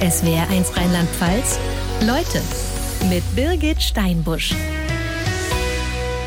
SWR1 Rheinland-Pfalz. Leute mit Birgit Steinbusch.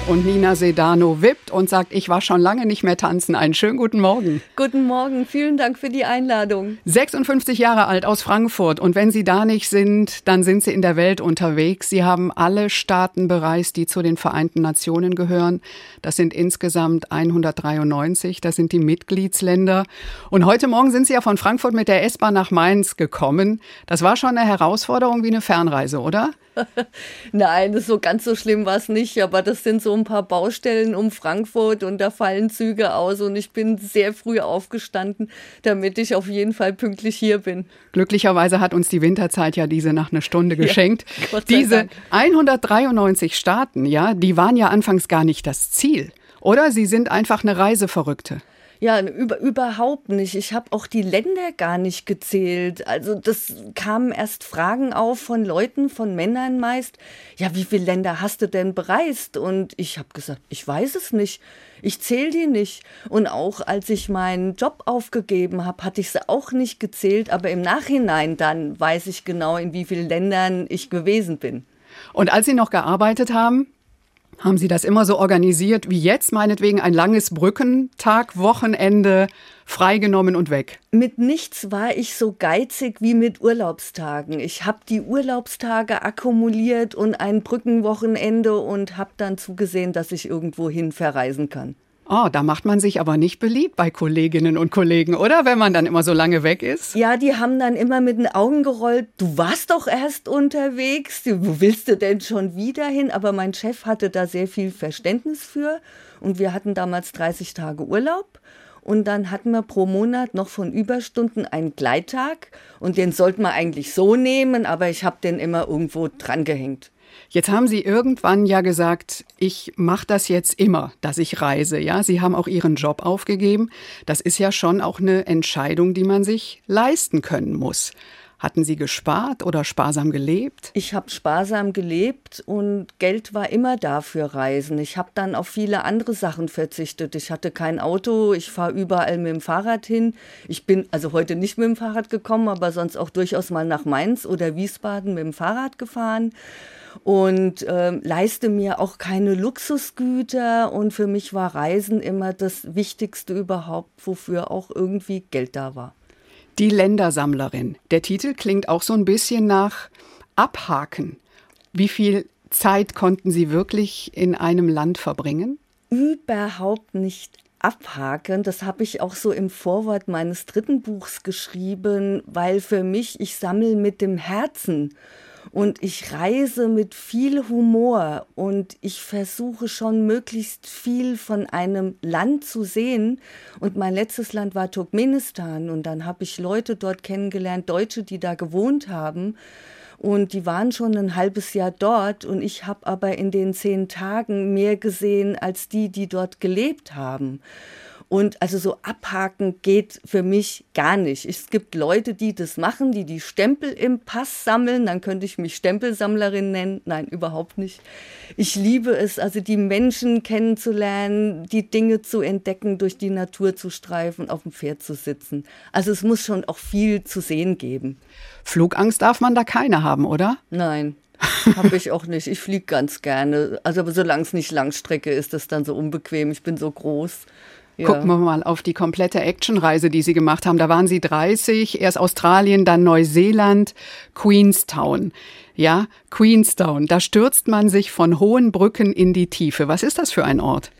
Und Nina Sedano wippt und sagt, ich war schon lange nicht mehr tanzen. Einen schönen guten Morgen. Guten Morgen, vielen Dank für die Einladung. 56 Jahre alt aus Frankfurt. Und wenn Sie da nicht sind, dann sind Sie in der Welt unterwegs. Sie haben alle Staaten bereist, die zu den Vereinten Nationen gehören. Das sind insgesamt 193. Das sind die Mitgliedsländer. Und heute Morgen sind Sie ja von Frankfurt mit der S-Bahn nach Mainz gekommen. Das war schon eine Herausforderung wie eine Fernreise, oder? Nein, so ganz so schlimm war es nicht, aber das sind so ein paar Baustellen um Frankfurt und da fallen Züge aus und ich bin sehr früh aufgestanden, damit ich auf jeden Fall pünktlich hier bin. Glücklicherweise hat uns die Winterzeit ja diese nach einer Stunde geschenkt. Ja, diese Dank. 193 Staaten, ja, die waren ja anfangs gar nicht das Ziel, oder? Sie sind einfach eine Reiseverrückte. Ja, über, überhaupt nicht. Ich habe auch die Länder gar nicht gezählt. Also das kamen erst Fragen auf von Leuten, von Männern meist. Ja, wie viele Länder hast du denn bereist? Und ich habe gesagt, ich weiß es nicht. Ich zähle die nicht. Und auch als ich meinen Job aufgegeben habe, hatte ich sie auch nicht gezählt. Aber im Nachhinein dann weiß ich genau, in wie vielen Ländern ich gewesen bin. Und als Sie noch gearbeitet haben, haben Sie das immer so organisiert wie jetzt, meinetwegen ein langes Brückentag, Wochenende, freigenommen und weg? Mit nichts war ich so geizig wie mit Urlaubstagen. Ich habe die Urlaubstage akkumuliert und ein Brückenwochenende und habe dann zugesehen, dass ich irgendwo hin verreisen kann. Oh, da macht man sich aber nicht beliebt bei Kolleginnen und Kollegen, oder? Wenn man dann immer so lange weg ist? Ja, die haben dann immer mit den Augen gerollt. Du warst doch erst unterwegs. Wo willst du denn schon wieder hin? Aber mein Chef hatte da sehr viel Verständnis für. Und wir hatten damals 30 Tage Urlaub. Und dann hatten wir pro Monat noch von Überstunden einen Gleittag. Und den sollten wir eigentlich so nehmen, aber ich habe den immer irgendwo drangehängt. Jetzt haben Sie irgendwann ja gesagt, ich mache das jetzt immer, dass ich reise. Ja, Sie haben auch Ihren Job aufgegeben. Das ist ja schon auch eine Entscheidung, die man sich leisten können muss. Hatten Sie gespart oder sparsam gelebt? Ich habe sparsam gelebt und Geld war immer da für Reisen. Ich habe dann auf viele andere Sachen verzichtet. Ich hatte kein Auto, ich fahre überall mit dem Fahrrad hin. Ich bin also heute nicht mit dem Fahrrad gekommen, aber sonst auch durchaus mal nach Mainz oder Wiesbaden mit dem Fahrrad gefahren und äh, leiste mir auch keine Luxusgüter. Und für mich war Reisen immer das Wichtigste überhaupt, wofür auch irgendwie Geld da war. Die Ländersammlerin. Der Titel klingt auch so ein bisschen nach Abhaken. Wie viel Zeit konnten Sie wirklich in einem Land verbringen? Überhaupt nicht abhaken. Das habe ich auch so im Vorwort meines dritten Buchs geschrieben, weil für mich, ich sammle mit dem Herzen und ich reise mit viel Humor und ich versuche schon möglichst viel von einem Land zu sehen. Und mein letztes Land war Turkmenistan und dann habe ich Leute dort kennengelernt, Deutsche, die da gewohnt haben. Und die waren schon ein halbes Jahr dort und ich habe aber in den zehn Tagen mehr gesehen als die, die dort gelebt haben. Und also so abhaken geht für mich gar nicht. Es gibt Leute, die das machen, die die Stempel im Pass sammeln. Dann könnte ich mich Stempelsammlerin nennen. Nein, überhaupt nicht. Ich liebe es, also die Menschen kennenzulernen, die Dinge zu entdecken, durch die Natur zu streifen, auf dem Pferd zu sitzen. Also es muss schon auch viel zu sehen geben. Flugangst darf man da keine haben, oder? Nein. Habe ich auch nicht. Ich fliege ganz gerne. Also, aber solange es nicht Langstrecke ist, ist das dann so unbequem. Ich bin so groß. Ja. Gucken wir mal auf die komplette Actionreise, die Sie gemacht haben. Da waren Sie 30, erst Australien, dann Neuseeland, Queenstown. Ja, Queenstown. Da stürzt man sich von hohen Brücken in die Tiefe. Was ist das für ein Ort?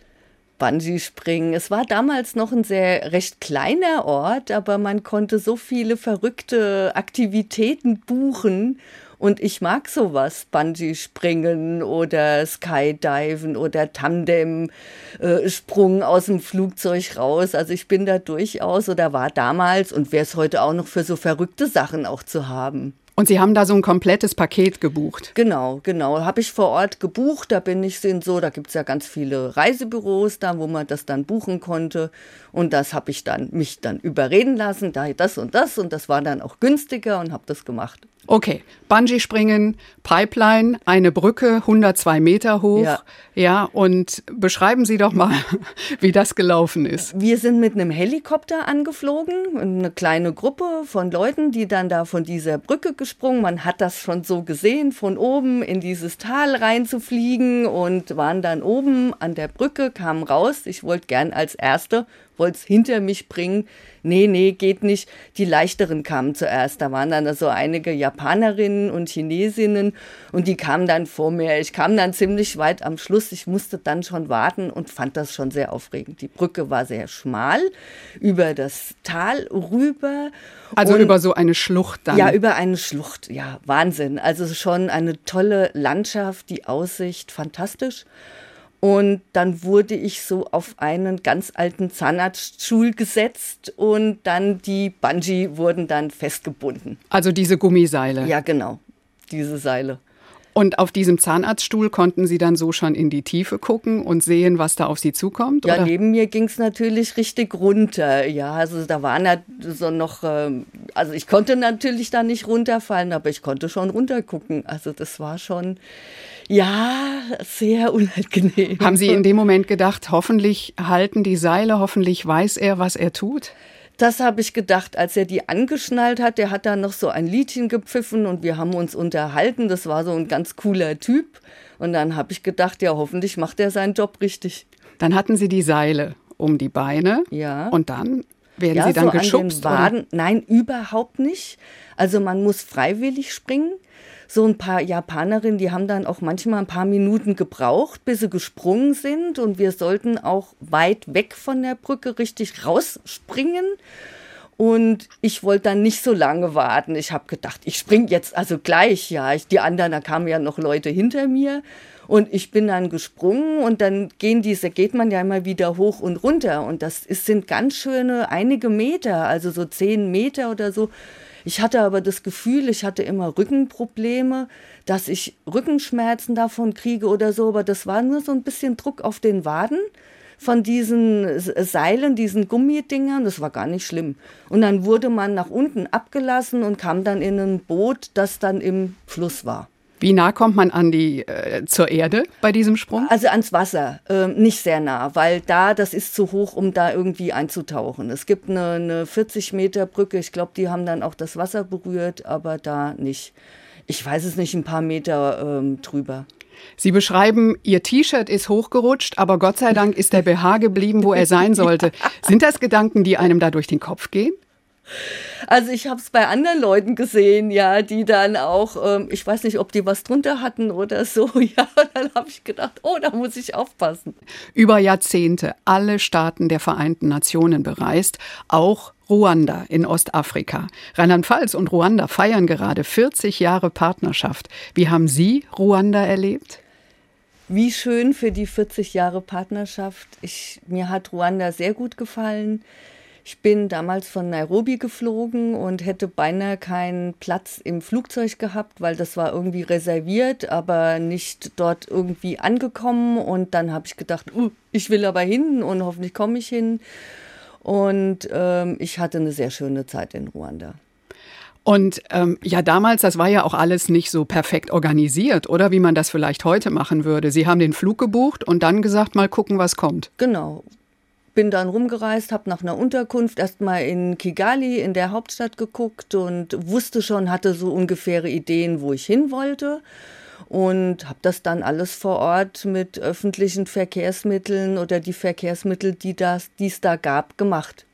Bungee-Springen. Es war damals noch ein sehr recht kleiner Ort, aber man konnte so viele verrückte Aktivitäten buchen und ich mag sowas, Bungee-Springen oder Skydiven oder Tandem-Sprung aus dem Flugzeug raus. Also ich bin da durchaus oder war damals und wäre es heute auch noch für so verrückte Sachen auch zu haben. Und Sie haben da so ein komplettes Paket gebucht? Genau, genau. Habe ich vor Ort gebucht. Da bin ich in so, da gibt es ja ganz viele Reisebüros da, wo man das dann buchen konnte. Und das habe ich dann mich dann überreden lassen, da das und das. Und das war dann auch günstiger und habe das gemacht. Okay, Bungee-Springen, Pipeline, eine Brücke, 102 Meter hoch. Ja. ja, und beschreiben Sie doch mal, wie das gelaufen ist. Wir sind mit einem Helikopter angeflogen, eine kleine Gruppe von Leuten, die dann da von dieser Brücke gesprungen. Man hat das schon so gesehen, von oben in dieses Tal reinzufliegen und waren dann oben an der Brücke, kamen raus. Ich wollte gern als Erste wollte es hinter mich bringen. Nee, nee, geht nicht. Die leichteren kamen zuerst. Da waren dann so einige Japanerinnen und Chinesinnen und die kamen dann vor mir. Ich kam dann ziemlich weit am Schluss. Ich musste dann schon warten und fand das schon sehr aufregend. Die Brücke war sehr schmal über das Tal rüber. Also und, über so eine Schlucht dann? Ja, über eine Schlucht. Ja, Wahnsinn. Also schon eine tolle Landschaft, die Aussicht, fantastisch. Und dann wurde ich so auf einen ganz alten Zahnarztstuhl gesetzt und dann die Bungee wurden dann festgebunden. Also diese Gummiseile. Ja, genau, diese Seile. Und auf diesem Zahnarztstuhl konnten Sie dann so schon in die Tiefe gucken und sehen, was da auf Sie zukommt? Ja, oder? neben mir ging es natürlich richtig runter. Ja, also da waren ja so noch, ähm, also ich konnte natürlich da nicht runterfallen, aber ich konnte schon runtergucken. Also das war schon, ja, sehr unangenehm. Haben Sie in dem Moment gedacht, hoffentlich halten die Seile, hoffentlich weiß er, was er tut? Das habe ich gedacht, als er die angeschnallt hat. Der hat dann noch so ein Liedchen gepfiffen und wir haben uns unterhalten. Das war so ein ganz cooler Typ. Und dann habe ich gedacht, ja, hoffentlich macht er seinen Job richtig. Dann hatten Sie die Seile um die Beine. Ja. Und dann werden ja, Sie dann so geschubst? An den Waden. Nein, überhaupt nicht. Also man muss freiwillig springen so ein paar Japanerinnen, die haben dann auch manchmal ein paar Minuten gebraucht, bis sie gesprungen sind. Und wir sollten auch weit weg von der Brücke richtig rausspringen. Und ich wollte dann nicht so lange warten. Ich habe gedacht, ich springe jetzt also gleich. Ja, ich, die anderen, da kamen ja noch Leute hinter mir. Und ich bin dann gesprungen und dann gehen diese, geht man ja immer wieder hoch und runter. Und das ist, sind ganz schöne einige Meter, also so zehn Meter oder so. Ich hatte aber das Gefühl, ich hatte immer Rückenprobleme, dass ich Rückenschmerzen davon kriege oder so, aber das war nur so ein bisschen Druck auf den Waden von diesen Seilen, diesen Gummidingern, das war gar nicht schlimm. Und dann wurde man nach unten abgelassen und kam dann in ein Boot, das dann im Fluss war. Wie nah kommt man an die äh, zur Erde bei diesem Sprung? Also ans Wasser, äh, nicht sehr nah, weil da das ist zu hoch, um da irgendwie einzutauchen. Es gibt eine, eine 40 Meter Brücke, ich glaube, die haben dann auch das Wasser berührt, aber da nicht. Ich weiß es nicht, ein paar Meter ähm, drüber. Sie beschreiben, Ihr T-Shirt ist hochgerutscht, aber Gott sei Dank ist der BH geblieben, wo er sein sollte. Sind das Gedanken, die einem da durch den Kopf gehen? Also ich habe es bei anderen Leuten gesehen, ja, die dann auch, ähm, ich weiß nicht, ob die was drunter hatten oder so, ja, dann habe ich gedacht, oh, da muss ich aufpassen. Über Jahrzehnte alle Staaten der Vereinten Nationen bereist, auch Ruanda in Ostafrika. Rheinland-Pfalz und Ruanda feiern gerade 40 Jahre Partnerschaft. Wie haben Sie Ruanda erlebt? Wie schön für die 40 Jahre Partnerschaft. Ich, mir hat Ruanda sehr gut gefallen. Ich bin damals von Nairobi geflogen und hätte beinahe keinen Platz im Flugzeug gehabt, weil das war irgendwie reserviert, aber nicht dort irgendwie angekommen. Und dann habe ich gedacht, uh, ich will aber hin und hoffentlich komme ich hin. Und ähm, ich hatte eine sehr schöne Zeit in Ruanda. Und ähm, ja, damals, das war ja auch alles nicht so perfekt organisiert, oder wie man das vielleicht heute machen würde. Sie haben den Flug gebucht und dann gesagt, mal gucken, was kommt. Genau bin dann rumgereist, habe nach einer Unterkunft erstmal in Kigali in der Hauptstadt geguckt und wusste schon, hatte so ungefähre Ideen, wo ich hin wollte und habe das dann alles vor Ort mit öffentlichen Verkehrsmitteln oder die Verkehrsmittel, die die es da gab, gemacht.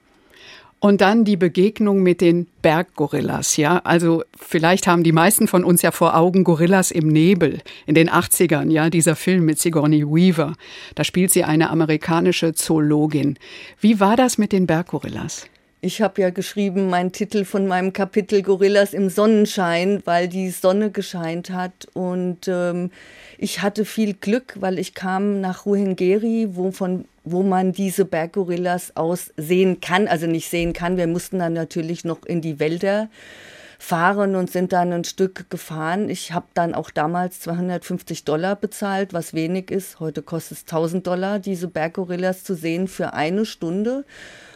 Und dann die Begegnung mit den Berggorillas, ja. Also vielleicht haben die meisten von uns ja vor Augen Gorillas im Nebel in den 80ern, ja, dieser Film mit Sigourney Weaver. Da spielt sie eine amerikanische Zoologin. Wie war das mit den Berggorillas? Ich habe ja geschrieben, mein Titel von meinem Kapitel Gorillas im Sonnenschein, weil die Sonne gescheint hat. Und ähm, ich hatte viel Glück, weil ich kam nach Ruhengeri, wo, von, wo man diese Berggorillas aus sehen kann. Also nicht sehen kann, wir mussten dann natürlich noch in die Wälder. fahren und sind dann ein Stück gefahren. Ich habe dann auch damals 250 Dollar bezahlt, was wenig ist. Heute kostet es 1000 Dollar, diese Berggorillas zu sehen für eine Stunde.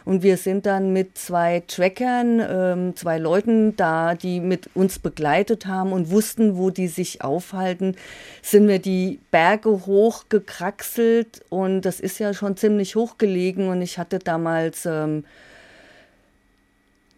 Und wir sind dann mit zwei Trackern, ähm, zwei Leuten da, die mit uns begleitet haben und wussten, wo die sich aufhalten, sind wir die Berge hochgekraxelt. Und das ist ja schon ziemlich hoch gelegen und ich hatte damals ähm,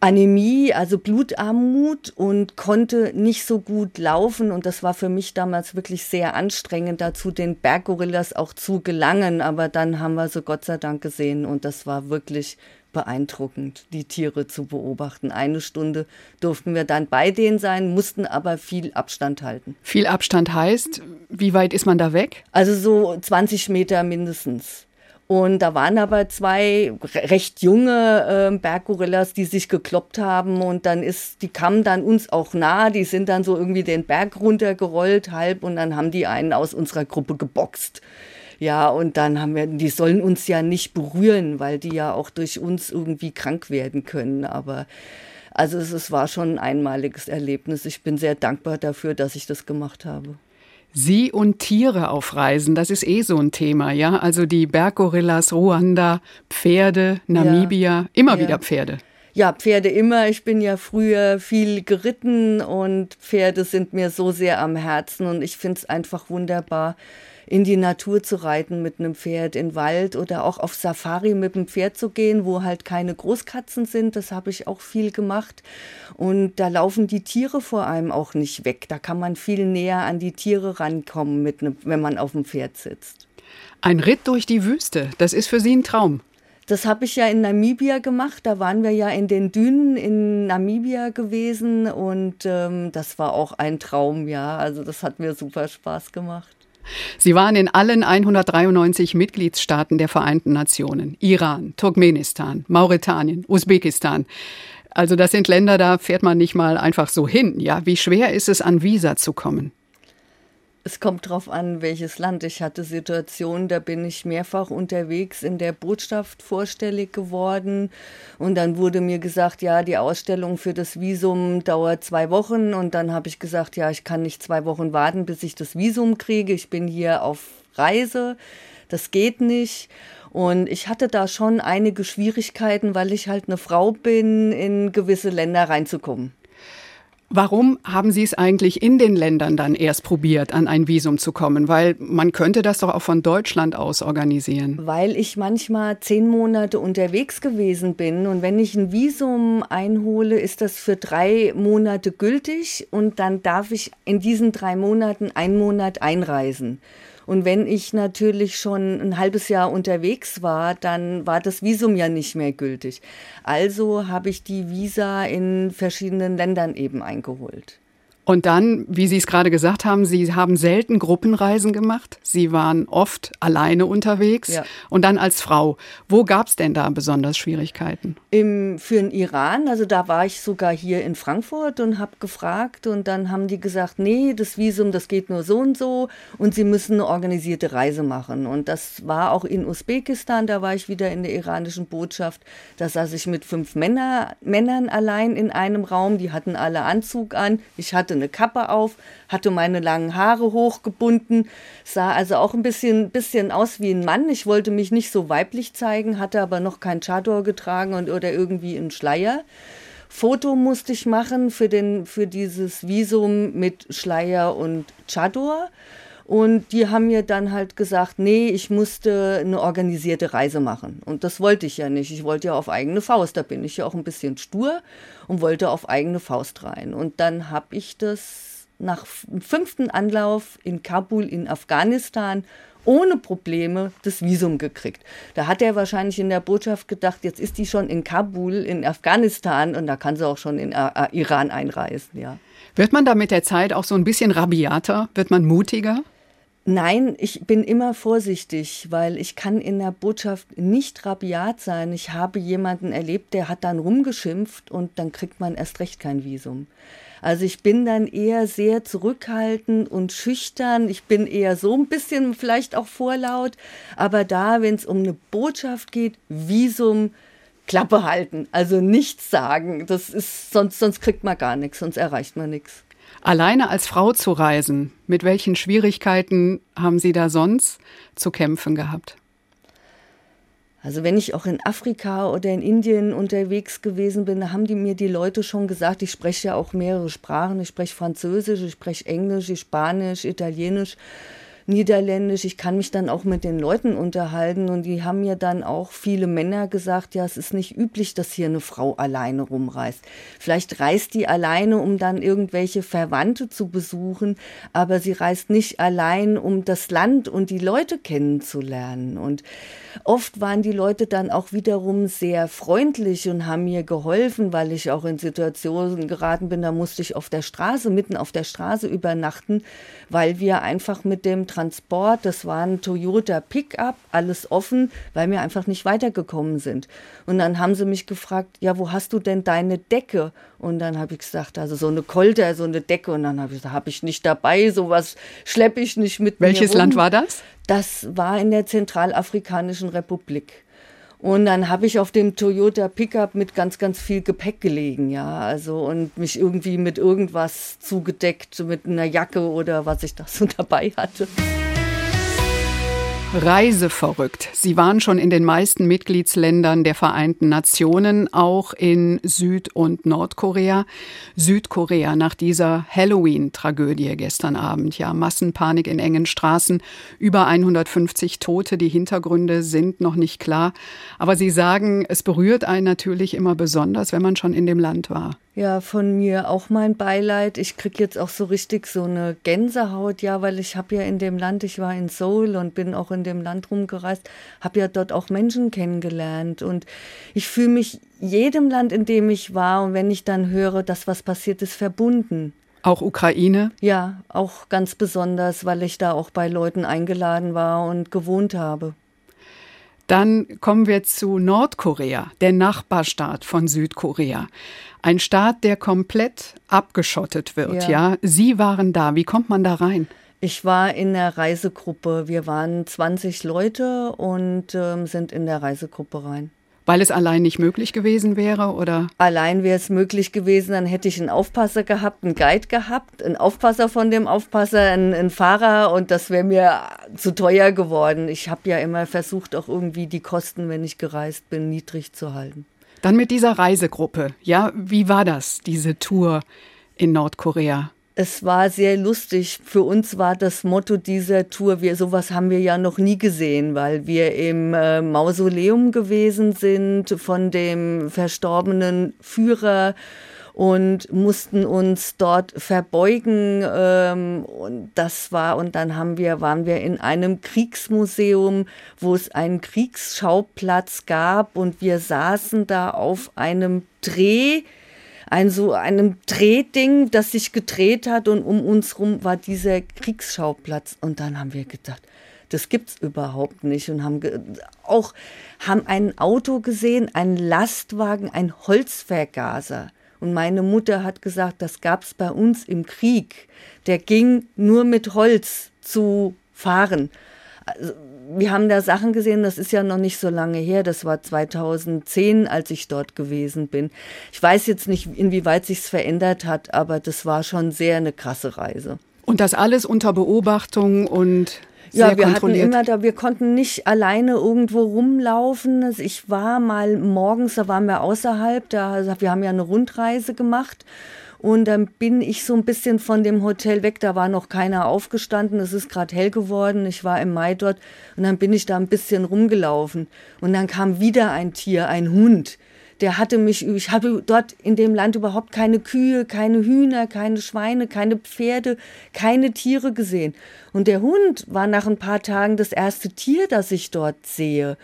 Anämie, also Blutarmut und konnte nicht so gut laufen. Und das war für mich damals wirklich sehr anstrengend, dazu den Berggorillas auch zu gelangen. Aber dann haben wir so Gott sei Dank gesehen und das war wirklich beeindruckend, die Tiere zu beobachten. Eine Stunde durften wir dann bei denen sein, mussten aber viel Abstand halten. Viel Abstand heißt, wie weit ist man da weg? Also so 20 Meter mindestens. Und da waren aber zwei recht junge äh, Berggorillas, die sich gekloppt haben und dann ist, die kamen dann uns auch nah, die sind dann so irgendwie den Berg runtergerollt halb und dann haben die einen aus unserer Gruppe geboxt. Ja, und dann haben wir, die sollen uns ja nicht berühren, weil die ja auch durch uns irgendwie krank werden können. Aber also es, es war schon ein einmaliges Erlebnis. Ich bin sehr dankbar dafür, dass ich das gemacht habe. Sie und Tiere auf Reisen, das ist eh so ein Thema, ja? Also die Berggorillas, Ruanda, Pferde, Namibia, ja. immer ja. wieder Pferde. Ja, Pferde immer. Ich bin ja früher viel geritten und Pferde sind mir so sehr am Herzen und ich finde es einfach wunderbar, in die Natur zu reiten mit einem Pferd, in Wald oder auch auf Safari mit dem Pferd zu gehen, wo halt keine Großkatzen sind. Das habe ich auch viel gemacht. Und da laufen die Tiere vor allem auch nicht weg. Da kann man viel näher an die Tiere rankommen, mit ne, wenn man auf dem Pferd sitzt. Ein Ritt durch die Wüste, das ist für Sie ein Traum. Das habe ich ja in Namibia gemacht. Da waren wir ja in den Dünen in Namibia gewesen und ähm, das war auch ein Traum, ja. Also das hat mir super Spaß gemacht. Sie waren in allen 193 Mitgliedstaaten der Vereinten Nationen. Iran, Turkmenistan, Mauretanien, Usbekistan. Also das sind Länder, da fährt man nicht mal einfach so hin. Ja, wie schwer ist es, an Visa zu kommen? Es kommt drauf an, welches Land. Ich hatte Situationen, da bin ich mehrfach unterwegs in der Botschaft vorstellig geworden. Und dann wurde mir gesagt, ja, die Ausstellung für das Visum dauert zwei Wochen. Und dann habe ich gesagt, ja, ich kann nicht zwei Wochen warten, bis ich das Visum kriege. Ich bin hier auf Reise. Das geht nicht. Und ich hatte da schon einige Schwierigkeiten, weil ich halt eine Frau bin, in gewisse Länder reinzukommen. Warum haben Sie es eigentlich in den Ländern dann erst probiert, an ein Visum zu kommen? Weil man könnte das doch auch von Deutschland aus organisieren. Weil ich manchmal zehn Monate unterwegs gewesen bin und wenn ich ein Visum einhole, ist das für drei Monate gültig und dann darf ich in diesen drei Monaten einen Monat einreisen. Und wenn ich natürlich schon ein halbes Jahr unterwegs war, dann war das Visum ja nicht mehr gültig. Also habe ich die Visa in verschiedenen Ländern eben eingeholt. Und dann, wie Sie es gerade gesagt haben, Sie haben selten Gruppenreisen gemacht. Sie waren oft alleine unterwegs ja. und dann als Frau. Wo gab es denn da besonders Schwierigkeiten? Im, für den Iran, also da war ich sogar hier in Frankfurt und habe gefragt und dann haben die gesagt, nee, das Visum, das geht nur so und so und Sie müssen eine organisierte Reise machen. Und das war auch in Usbekistan, da war ich wieder in der iranischen Botschaft. Da saß ich mit fünf Männer, Männern allein in einem Raum, die hatten alle Anzug an. Ich hatte hatte eine Kappe auf, hatte meine langen Haare hochgebunden, sah also auch ein bisschen, bisschen aus wie ein Mann. Ich wollte mich nicht so weiblich zeigen, hatte aber noch kein Chador getragen und, oder irgendwie einen Schleier. Foto musste ich machen für, den, für dieses Visum mit Schleier und Chador. Und die haben mir dann halt gesagt, nee, ich musste eine organisierte Reise machen. Und das wollte ich ja nicht. Ich wollte ja auf eigene Faust. Da bin ich ja auch ein bisschen stur und wollte auf eigene Faust rein. Und dann habe ich das nach dem fünften Anlauf in Kabul in Afghanistan ohne Probleme das Visum gekriegt. Da hat er wahrscheinlich in der Botschaft gedacht, jetzt ist die schon in Kabul, in Afghanistan und da kann sie auch schon in äh, äh Iran einreisen, ja. Wird man da mit der Zeit auch so ein bisschen rabiater? Wird man mutiger? Nein, ich bin immer vorsichtig, weil ich kann in der Botschaft nicht rabiat sein. Ich habe jemanden erlebt, der hat dann rumgeschimpft und dann kriegt man erst recht kein Visum. Also ich bin dann eher sehr zurückhaltend und schüchtern. Ich bin eher so ein bisschen vielleicht auch vorlaut. Aber da, wenn es um eine Botschaft geht, Visum, Klappe halten, also nichts sagen. Das ist, sonst, sonst kriegt man gar nichts, sonst erreicht man nichts. Alleine als Frau zu reisen, mit welchen Schwierigkeiten haben Sie da sonst zu kämpfen gehabt? Also wenn ich auch in Afrika oder in Indien unterwegs gewesen bin, haben die mir die Leute schon gesagt, ich spreche ja auch mehrere Sprachen. Ich spreche Französisch, ich spreche Englisch, ich Spanisch, Italienisch. Niederländisch. Ich kann mich dann auch mit den Leuten unterhalten und die haben mir dann auch viele Männer gesagt, ja, es ist nicht üblich, dass hier eine Frau alleine rumreist. Vielleicht reist die alleine, um dann irgendwelche Verwandte zu besuchen, aber sie reist nicht allein, um das Land und die Leute kennenzulernen. Und oft waren die Leute dann auch wiederum sehr freundlich und haben mir geholfen, weil ich auch in Situationen geraten bin, da musste ich auf der Straße, mitten auf der Straße übernachten, weil wir einfach mit dem Transport, das war ein Toyota Pickup, alles offen, weil wir einfach nicht weitergekommen sind. Und dann haben sie mich gefragt, ja, wo hast du denn deine Decke? Und dann habe ich gesagt, also so eine Kolter, so eine Decke. Und dann habe ich gesagt, habe ich nicht dabei, sowas schleppe ich nicht mit Welches mir Land war das? Das war in der Zentralafrikanischen Republik. Und dann habe ich auf dem Toyota Pickup mit ganz, ganz viel Gepäck gelegen, ja. Also und mich irgendwie mit irgendwas zugedeckt, mit einer Jacke oder was ich da so dabei hatte. Reiseverrückt. Sie waren schon in den meisten Mitgliedsländern der Vereinten Nationen, auch in Süd- und Nordkorea. Südkorea nach dieser Halloween-Tragödie gestern Abend. Ja, Massenpanik in engen Straßen, über 150 Tote. Die Hintergründe sind noch nicht klar. Aber Sie sagen, es berührt einen natürlich immer besonders, wenn man schon in dem Land war. Ja, von mir auch mein Beileid. Ich krieg jetzt auch so richtig so eine Gänsehaut, ja, weil ich habe ja in dem Land, ich war in Seoul und bin auch in dem Land rumgereist, habe ja dort auch Menschen kennengelernt und ich fühle mich jedem Land, in dem ich war und wenn ich dann höre, dass was passiert ist, verbunden. Auch Ukraine? Ja, auch ganz besonders, weil ich da auch bei Leuten eingeladen war und gewohnt habe. Dann kommen wir zu Nordkorea, der Nachbarstaat von Südkorea. Ein Staat, der komplett abgeschottet wird, ja. ja. Sie waren da. Wie kommt man da rein? Ich war in der Reisegruppe. Wir waren 20 Leute und ähm, sind in der Reisegruppe rein. Weil es allein nicht möglich gewesen wäre, oder? Allein wäre es möglich gewesen, dann hätte ich einen Aufpasser gehabt, einen Guide gehabt, einen Aufpasser von dem Aufpasser, einen, einen Fahrer und das wäre mir zu teuer geworden. Ich habe ja immer versucht, auch irgendwie die Kosten, wenn ich gereist bin, niedrig zu halten. Dann mit dieser Reisegruppe. Ja, wie war das, diese Tour in Nordkorea? Es war sehr lustig. Für uns war das Motto dieser Tour, wir sowas haben wir ja noch nie gesehen, weil wir im äh, Mausoleum gewesen sind von dem verstorbenen Führer und mussten uns dort verbeugen ähm, und das war und dann haben wir waren wir in einem Kriegsmuseum, wo es einen Kriegsschauplatz gab und wir saßen da auf einem Dreh ein so einem Drehding, das sich gedreht hat und um uns rum war dieser Kriegsschauplatz. Und dann haben wir gedacht, das gibt's überhaupt nicht und haben auch haben ein Auto gesehen, einen Lastwagen, ein Holzvergaser. Und meine Mutter hat gesagt, das gab's bei uns im Krieg. Der ging nur mit Holz zu fahren. Also, wir haben da Sachen gesehen, das ist ja noch nicht so lange her, das war 2010, als ich dort gewesen bin. Ich weiß jetzt nicht, inwieweit sich's verändert hat, aber das war schon sehr eine krasse Reise. Und das alles unter Beobachtung und sehr ja, wir hatten immer da, wir konnten nicht alleine irgendwo rumlaufen. Also ich war mal morgens, da waren wir außerhalb, da, also wir haben ja eine Rundreise gemacht und dann bin ich so ein bisschen von dem Hotel weg. Da war noch keiner aufgestanden. Es ist gerade hell geworden. Ich war im Mai dort. Und dann bin ich da ein bisschen rumgelaufen. Und dann kam wieder ein Tier, ein Hund. Der hatte mich, ich hatte dort in dem Land überhaupt keine Kühe, keine Hühner, keine Schweine, keine Pferde, keine Tiere gesehen. Und der Hund war nach ein paar Tagen das erste Tier, das ich dort sehe.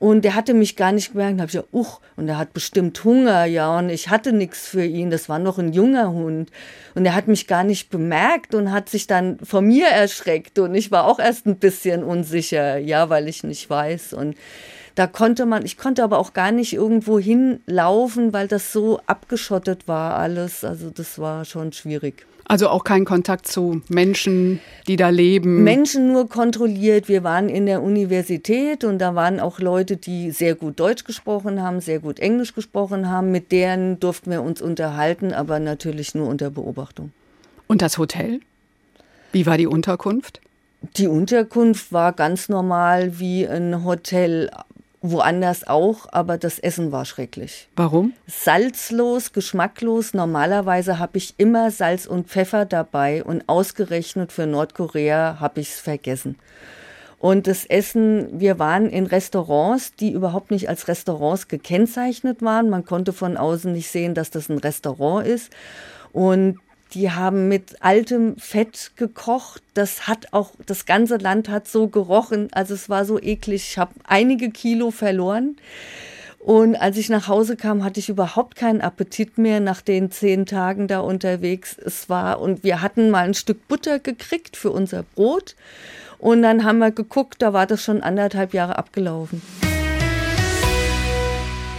Und der hatte mich gar nicht gemerkt. Da habe ich gesagt, uch, und er hat bestimmt Hunger, ja, und ich hatte nichts für ihn. Das war noch ein junger Hund. Und er hat mich gar nicht bemerkt und hat sich dann vor mir erschreckt. Und ich war auch erst ein bisschen unsicher, ja, weil ich nicht weiß. Und Da konnte man, ich konnte aber auch gar nicht irgendwo hinlaufen, weil das so abgeschottet war alles. Also das war schon schwierig. Also auch kein Kontakt zu Menschen, die da leben. Menschen nur kontrolliert. Wir waren in der Universität und da waren auch Leute, die sehr gut Deutsch gesprochen haben, sehr gut Englisch gesprochen haben. Mit denen durften wir uns unterhalten, aber natürlich nur unter Beobachtung. Und das Hotel? Wie war die Unterkunft? Die Unterkunft war ganz normal wie ein Hotel woanders auch, aber das Essen war schrecklich. Warum? Salzlos, geschmacklos. Normalerweise habe ich immer Salz und Pfeffer dabei und ausgerechnet für Nordkorea habe ich es vergessen. Und das Essen, wir waren in Restaurants, die überhaupt nicht als Restaurants gekennzeichnet waren. Man konnte von außen nicht sehen, dass das ein Restaurant ist. Und die haben mit altem Fett gekocht. Das hat auch, das ganze Land hat so gerochen. Also es war so eklig. Ich habe einige Kilo verloren. Und als ich nach Hause kam, hatte ich überhaupt keinen Appetit mehr nach den zehn Tagen da unterwegs. Es war, und wir hatten mal ein Stück Butter gekriegt für unser Brot. Und dann haben wir geguckt, da war das schon anderthalb Jahre abgelaufen.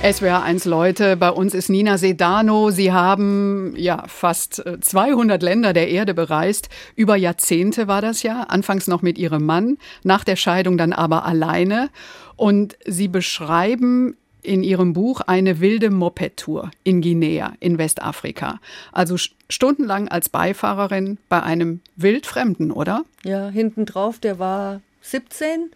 SWR 1 Leute, bei uns ist Nina Sedano. Sie haben ja fast 200 äh, Länder der Erde bereist. Über Jahrzehnte war das ja. Anfangs noch mit ihrem Mann, nach der Scheidung dann aber alleine. Und Sie beschreiben in Ihrem Buch eine wilde Moped-Tour in Guinea in Westafrika. Also stundenlang als Beifahrerin bei einem Wildfremden, oder? Ja, hinten drauf, der war 17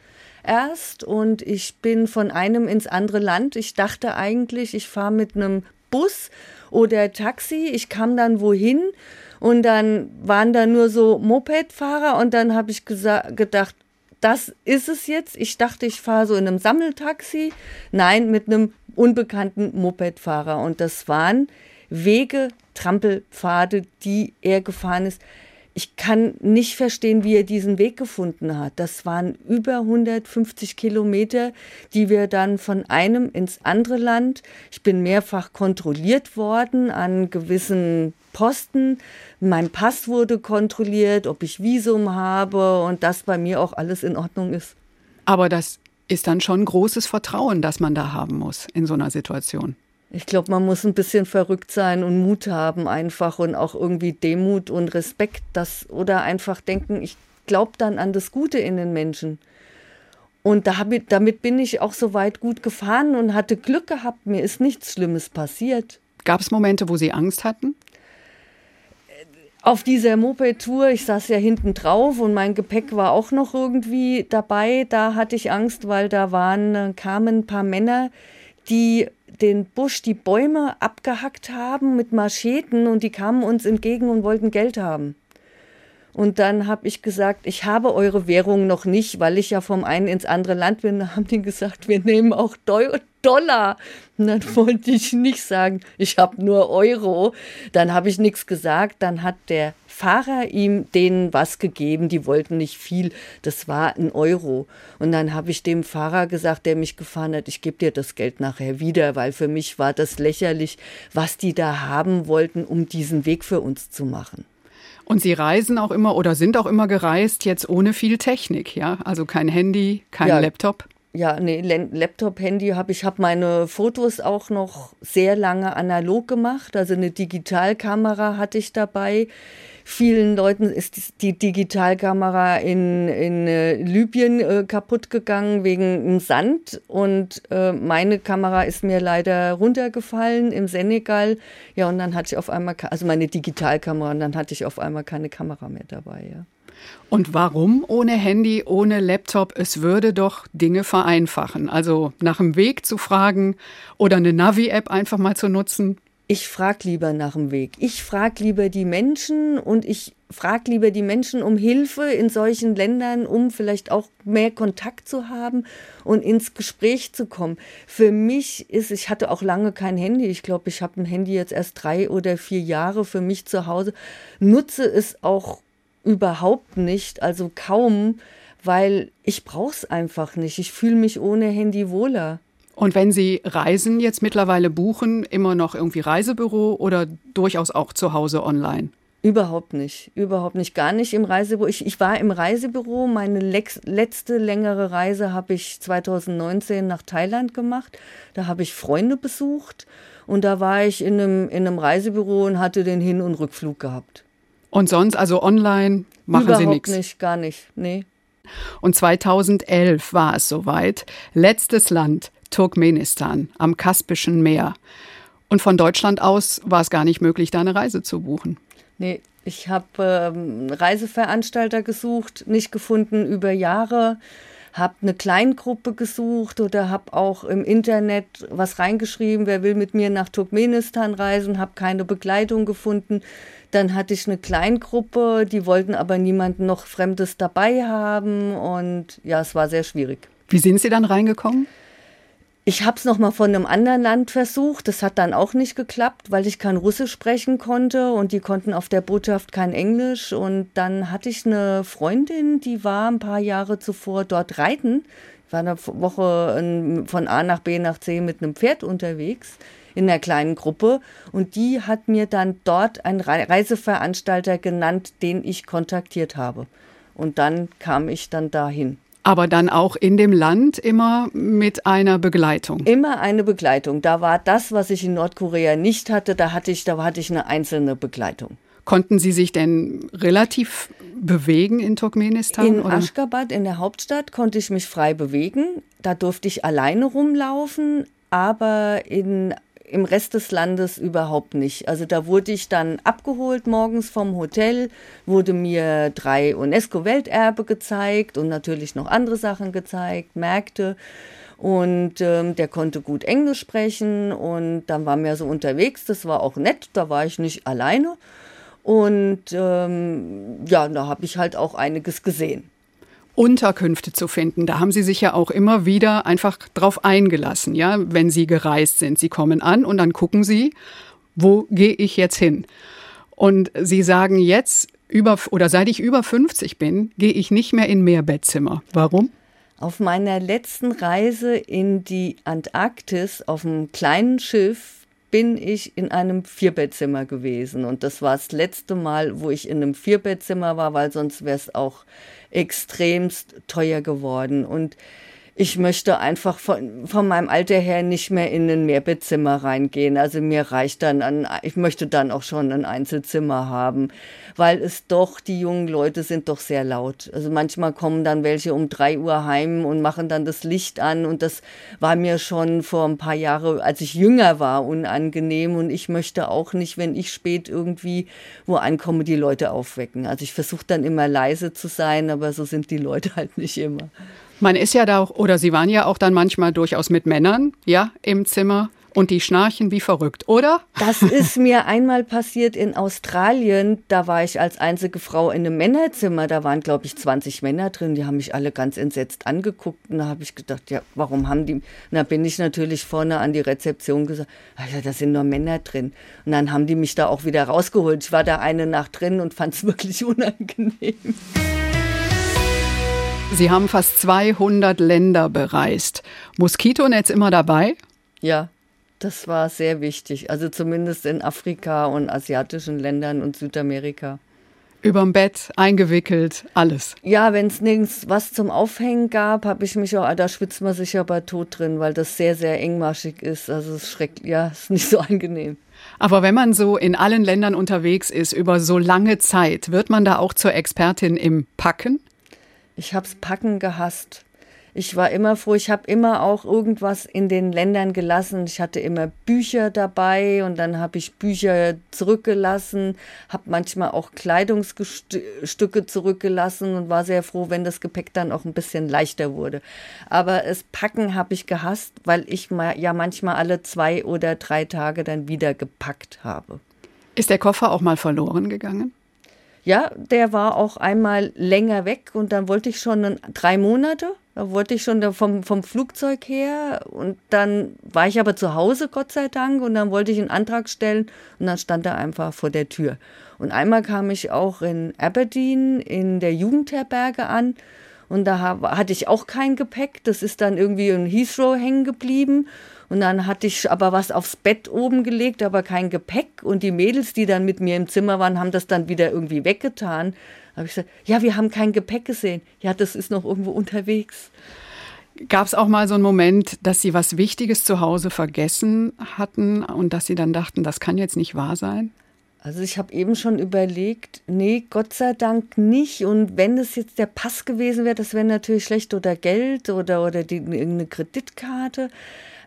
erst und ich bin von einem ins andere Land. Ich dachte eigentlich, ich fahre mit einem Bus oder Taxi. Ich kam dann wohin und dann waren da nur so Mopedfahrer und dann habe ich gedacht, das ist es jetzt. Ich dachte, ich fahre so in einem Sammeltaxi. Nein, mit einem unbekannten Mopedfahrer. Und das waren Wege, Trampelpfade, die er gefahren ist ich kann nicht verstehen, wie er diesen Weg gefunden hat. Das waren über 150 Kilometer, die wir dann von einem ins andere Land. Ich bin mehrfach kontrolliert worden an gewissen Posten. Mein Pass wurde kontrolliert, ob ich Visum habe und dass bei mir auch alles in Ordnung ist. Aber das ist dann schon großes Vertrauen, das man da haben muss in so einer Situation. Ich glaube, man muss ein bisschen verrückt sein und Mut haben einfach und auch irgendwie Demut und Respekt, das oder einfach denken, ich glaube dann an das Gute in den Menschen. Und da ich, damit bin ich auch so weit gut gefahren und hatte Glück gehabt. Mir ist nichts Schlimmes passiert. Gab es Momente, wo Sie Angst hatten? Auf dieser Moped-Tour, ich saß ja hinten drauf und mein Gepäck war auch noch irgendwie dabei. Da hatte ich Angst, weil da waren, kamen ein paar Männer, die den Busch die Bäume abgehackt haben mit Mascheten und die kamen uns entgegen und wollten Geld haben. Und dann habe ich gesagt, ich habe eure Währung noch nicht, weil ich ja vom einen ins andere Land bin. Da haben die gesagt, wir nehmen auch Dollar. Und dann wollte ich nicht sagen, ich habe nur Euro. Dann habe ich nichts gesagt. Dann hat der Fahrer ihm denen was gegeben. Die wollten nicht viel. Das war ein Euro. Und dann habe ich dem Fahrer gesagt, der mich gefahren hat, ich gebe dir das Geld nachher wieder, weil für mich war das lächerlich, was die da haben wollten, um diesen Weg für uns zu machen. Und Sie reisen auch immer oder sind auch immer gereist, jetzt ohne viel Technik, ja? Also kein Handy, kein ja, Laptop? Ja, nee, Laptop, Handy habe ich, habe meine Fotos auch noch sehr lange analog gemacht. Also eine Digitalkamera hatte ich dabei. Vielen Leuten ist die Digitalkamera in, in äh, Libyen äh, kaputt gegangen wegen Sand und äh, meine Kamera ist mir leider runtergefallen im Senegal. Ja, und dann hatte ich auf einmal, also meine Digitalkamera, und dann hatte ich auf einmal keine Kamera mehr dabei, ja. Und warum ohne Handy, ohne Laptop? Es würde doch Dinge vereinfachen. Also nach dem Weg zu fragen oder eine Navi-App einfach mal zu nutzen. Ich frage lieber nach dem Weg. Ich frage lieber die Menschen und ich frage lieber die Menschen um Hilfe in solchen Ländern, um vielleicht auch mehr Kontakt zu haben und ins Gespräch zu kommen. Für mich ist, ich hatte auch lange kein Handy. Ich glaube, ich habe ein Handy jetzt erst drei oder vier Jahre für mich zu Hause. Nutze es auch überhaupt nicht, also kaum, weil ich brauche es einfach nicht. Ich fühle mich ohne Handy wohler. Und wenn Sie Reisen jetzt mittlerweile buchen, immer noch irgendwie Reisebüro oder durchaus auch zu Hause online? Überhaupt nicht, überhaupt nicht, gar nicht im Reisebüro. Ich, ich war im Reisebüro. Meine letzte längere Reise habe ich 2019 nach Thailand gemacht. Da habe ich Freunde besucht und da war ich in einem, in einem Reisebüro und hatte den Hin- und Rückflug gehabt. Und sonst, also online, machen Überhaupt Sie nichts? nicht, gar nicht, nee. Und 2011 war es soweit. Letztes Land, Turkmenistan am Kaspischen Meer. Und von Deutschland aus war es gar nicht möglich, da eine Reise zu buchen. Nee, ich habe ähm, Reiseveranstalter gesucht, nicht gefunden über Jahre, habe eine Kleingruppe gesucht oder habe auch im Internet was reingeschrieben, wer will mit mir nach Turkmenistan reisen, habe keine Begleitung gefunden. Dann hatte ich eine Kleingruppe, die wollten aber niemanden noch Fremdes dabei haben und ja, es war sehr schwierig. Wie sind Sie dann reingekommen? Ich habe es nochmal von einem anderen Land versucht. Das hat dann auch nicht geklappt, weil ich kein Russisch sprechen konnte und die konnten auf der Botschaft kein Englisch. Und dann hatte ich eine Freundin, die war ein paar Jahre zuvor dort reiten. Ich war eine Woche von A nach B nach C mit einem Pferd unterwegs in einer kleinen Gruppe und die hat mir dann dort einen Reiseveranstalter genannt, den ich kontaktiert habe. Und dann kam ich dann dahin. Aber dann auch in dem Land immer mit einer Begleitung. Immer eine Begleitung. Da war das, was ich in Nordkorea nicht hatte, da hatte ich, da hatte ich eine einzelne Begleitung. Konnten Sie sich denn relativ bewegen in Turkmenistan? In oder? Aschgabat, in der Hauptstadt, konnte ich mich frei bewegen. Da durfte ich alleine rumlaufen, aber in im Rest des Landes überhaupt nicht. Also da wurde ich dann abgeholt morgens vom Hotel, wurde mir drei UNESCO-Welterbe gezeigt und natürlich noch andere Sachen gezeigt, Märkte. Und ähm, der konnte gut Englisch sprechen und dann waren wir so unterwegs. Das war auch nett, da war ich nicht alleine. Und ähm, ja, da habe ich halt auch einiges gesehen. Unterkünfte zu finden. Da haben Sie sich ja auch immer wieder einfach drauf eingelassen, ja, wenn Sie gereist sind. Sie kommen an und dann gucken Sie, wo gehe ich jetzt hin? Und Sie sagen jetzt, über, oder seit ich über 50 bin, gehe ich nicht mehr in Mehrbettzimmer. Warum? Auf meiner letzten Reise in die Antarktis auf einem kleinen Schiff bin ich in einem Vierbettzimmer gewesen. Und das war das letzte Mal, wo ich in einem Vierbettzimmer war, weil sonst wäre es auch extremst teuer geworden. Und ich möchte einfach von, von meinem Alter her nicht mehr in ein Mehrbettzimmer reingehen. Also mir reicht dann an, ich möchte dann auch schon ein Einzelzimmer haben, weil es doch, die jungen Leute sind doch sehr laut. Also manchmal kommen dann welche um drei Uhr heim und machen dann das Licht an und das war mir schon vor ein paar Jahren, als ich jünger war, unangenehm und ich möchte auch nicht, wenn ich spät irgendwie wo ankomme, die Leute aufwecken. Also ich versuche dann immer leise zu sein, aber so sind die Leute halt nicht immer. Man ist ja da auch, oder Sie waren ja auch dann manchmal durchaus mit Männern, ja, im Zimmer. Und die schnarchen wie verrückt, oder? Das ist mir einmal passiert in Australien. Da war ich als einzige Frau in einem Männerzimmer. Da waren, glaube ich, 20 Männer drin. Die haben mich alle ganz entsetzt angeguckt. Und da habe ich gedacht, ja, warum haben die. Und da bin ich natürlich vorne an die Rezeption gesagt, Alter, da sind nur Männer drin. Und dann haben die mich da auch wieder rausgeholt. Ich war da eine Nacht drin und fand es wirklich unangenehm. Sie haben fast 200 Länder bereist. Moskitonetz immer dabei? Ja, das war sehr wichtig. Also zumindest in Afrika und asiatischen Ländern und Südamerika. Überm Bett, eingewickelt, alles. Ja, wenn es nirgends was zum Aufhängen gab, habe ich mich auch, da schwitzt man sich aber tot drin, weil das sehr, sehr engmaschig ist. Also es schreckt, ja, ist nicht so angenehm. Aber wenn man so in allen Ländern unterwegs ist über so lange Zeit, wird man da auch zur Expertin im Packen? Ich hab's Packen gehasst. Ich war immer froh, ich habe immer auch irgendwas in den Ländern gelassen. Ich hatte immer Bücher dabei und dann habe ich Bücher zurückgelassen, habe manchmal auch Kleidungsstücke zurückgelassen und war sehr froh, wenn das Gepäck dann auch ein bisschen leichter wurde. Aber das Packen habe ich gehasst, weil ich ja manchmal alle zwei oder drei Tage dann wieder gepackt habe. Ist der Koffer auch mal verloren gegangen? Ja, der war auch einmal länger weg und dann wollte ich schon drei Monate. Da wollte ich schon vom, vom Flugzeug her und dann war ich aber zu Hause, Gott sei Dank, und dann wollte ich einen Antrag stellen und dann stand er einfach vor der Tür. Und einmal kam ich auch in Aberdeen in der Jugendherberge an und da hatte ich auch kein Gepäck. Das ist dann irgendwie in Heathrow hängen geblieben. Und dann hatte ich aber was aufs Bett oben gelegt, aber kein Gepäck. Und die Mädels, die dann mit mir im Zimmer waren, haben das dann wieder irgendwie weggetan. Da habe ich gesagt, ja, wir haben kein Gepäck gesehen. Ja, das ist noch irgendwo unterwegs. Gab es auch mal so einen Moment, dass Sie was Wichtiges zu Hause vergessen hatten und dass Sie dann dachten, das kann jetzt nicht wahr sein? Also ich habe eben schon überlegt, nee, Gott sei Dank nicht. Und wenn es jetzt der Pass gewesen wäre, das wäre natürlich schlecht oder Geld oder, oder die, irgendeine Kreditkarte.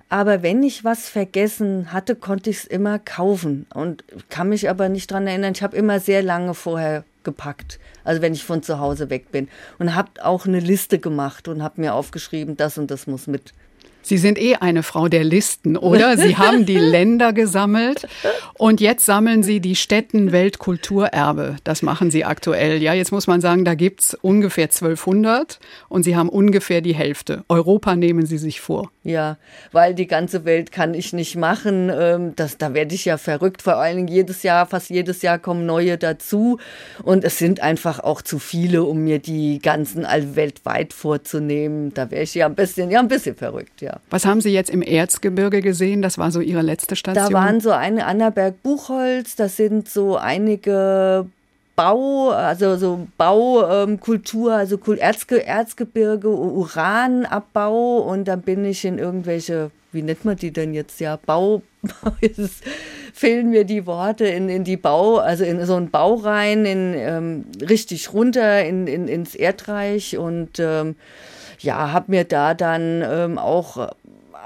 Aber wenn ich was vergessen hatte, konnte ich es immer kaufen. Und kann mich aber nicht daran erinnern. Ich habe immer sehr lange vorher gepackt. Also wenn ich von zu Hause weg bin. Und habe auch eine Liste gemacht und habe mir aufgeschrieben, das und das muss mit. Sie sind eh eine Frau der Listen, oder? Sie haben die Länder gesammelt und jetzt sammeln Sie die Städten Weltkulturerbe. Das machen Sie aktuell. Ja, jetzt muss man sagen, da gibt's ungefähr 1200 und Sie haben ungefähr die Hälfte. Europa nehmen Sie sich vor. Ja, weil die ganze Welt kann ich nicht machen. Ähm, das, da werde ich ja verrückt. Vor allen Dingen jedes Jahr, fast jedes Jahr kommen neue dazu. Und es sind einfach auch zu viele, um mir die ganzen all weltweit vorzunehmen. Da wäre ich ja ein bisschen, ja, ein bisschen verrückt, ja. Was haben Sie jetzt im Erzgebirge gesehen? Das war so Ihre letzte Station? Da waren so eine Annaberg Buchholz, das sind so einige Bau, also so Baukultur, ähm, also Erzge Erzgebirge, Uranabbau und dann bin ich in irgendwelche, wie nennt man die denn jetzt ja, Bau, jetzt fehlen mir die Worte, in, in die Bau, also in so einen Bau rein, in, ähm, richtig runter in, in, ins Erdreich und ähm, ja, habe mir da dann ähm, auch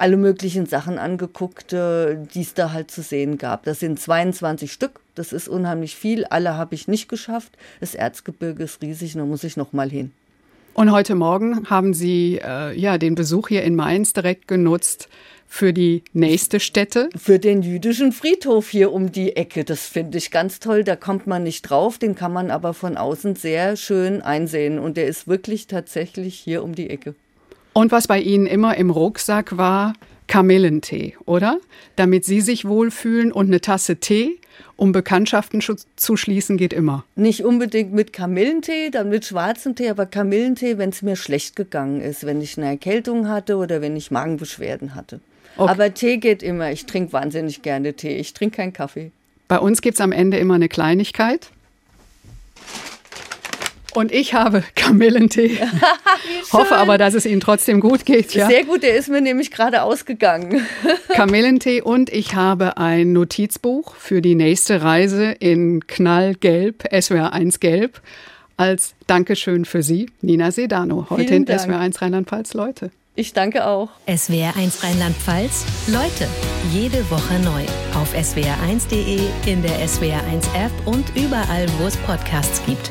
alle möglichen Sachen angeguckt, äh, die es da halt zu sehen gab. Das sind 22 Stück, das ist unheimlich viel. Alle habe ich nicht geschafft. Das Erzgebirge ist riesig, da muss ich noch mal hin. Und heute Morgen haben Sie äh, ja den Besuch hier in Mainz direkt genutzt für die nächste Stätte? Für den jüdischen Friedhof hier um die Ecke. Das finde ich ganz toll. Da kommt man nicht drauf, den kann man aber von außen sehr schön einsehen. Und der ist wirklich tatsächlich hier um die Ecke. Und was bei Ihnen immer im Rucksack war, Kamillentee, oder? Damit Sie sich wohlfühlen und eine Tasse Tee, um Bekanntschaften zu schließen, geht immer. Nicht unbedingt mit Kamillentee, dann mit schwarzem Tee, aber Kamillentee, wenn es mir schlecht gegangen ist, wenn ich eine Erkältung hatte oder wenn ich Magenbeschwerden hatte. Okay. Aber Tee geht immer. Ich trinke wahnsinnig gerne Tee. Ich trinke keinen Kaffee. Bei uns gibt es am Ende immer eine Kleinigkeit. Und ich habe Kamillentee. Hoffe aber, dass es Ihnen trotzdem gut geht. Ja? Sehr gut, der ist mir nämlich gerade ausgegangen. Kamillentee und ich habe ein Notizbuch für die nächste Reise in Knallgelb, SWR 1 Gelb, als Dankeschön für Sie, Nina Sedano, heute Vielen in Dank. SWR 1 Rheinland-Pfalz, Leute. Ich danke auch. SWR 1 Rheinland-Pfalz, Leute, jede Woche neu. Auf swr1.de, in der SWR 1 App und überall, wo es Podcasts gibt.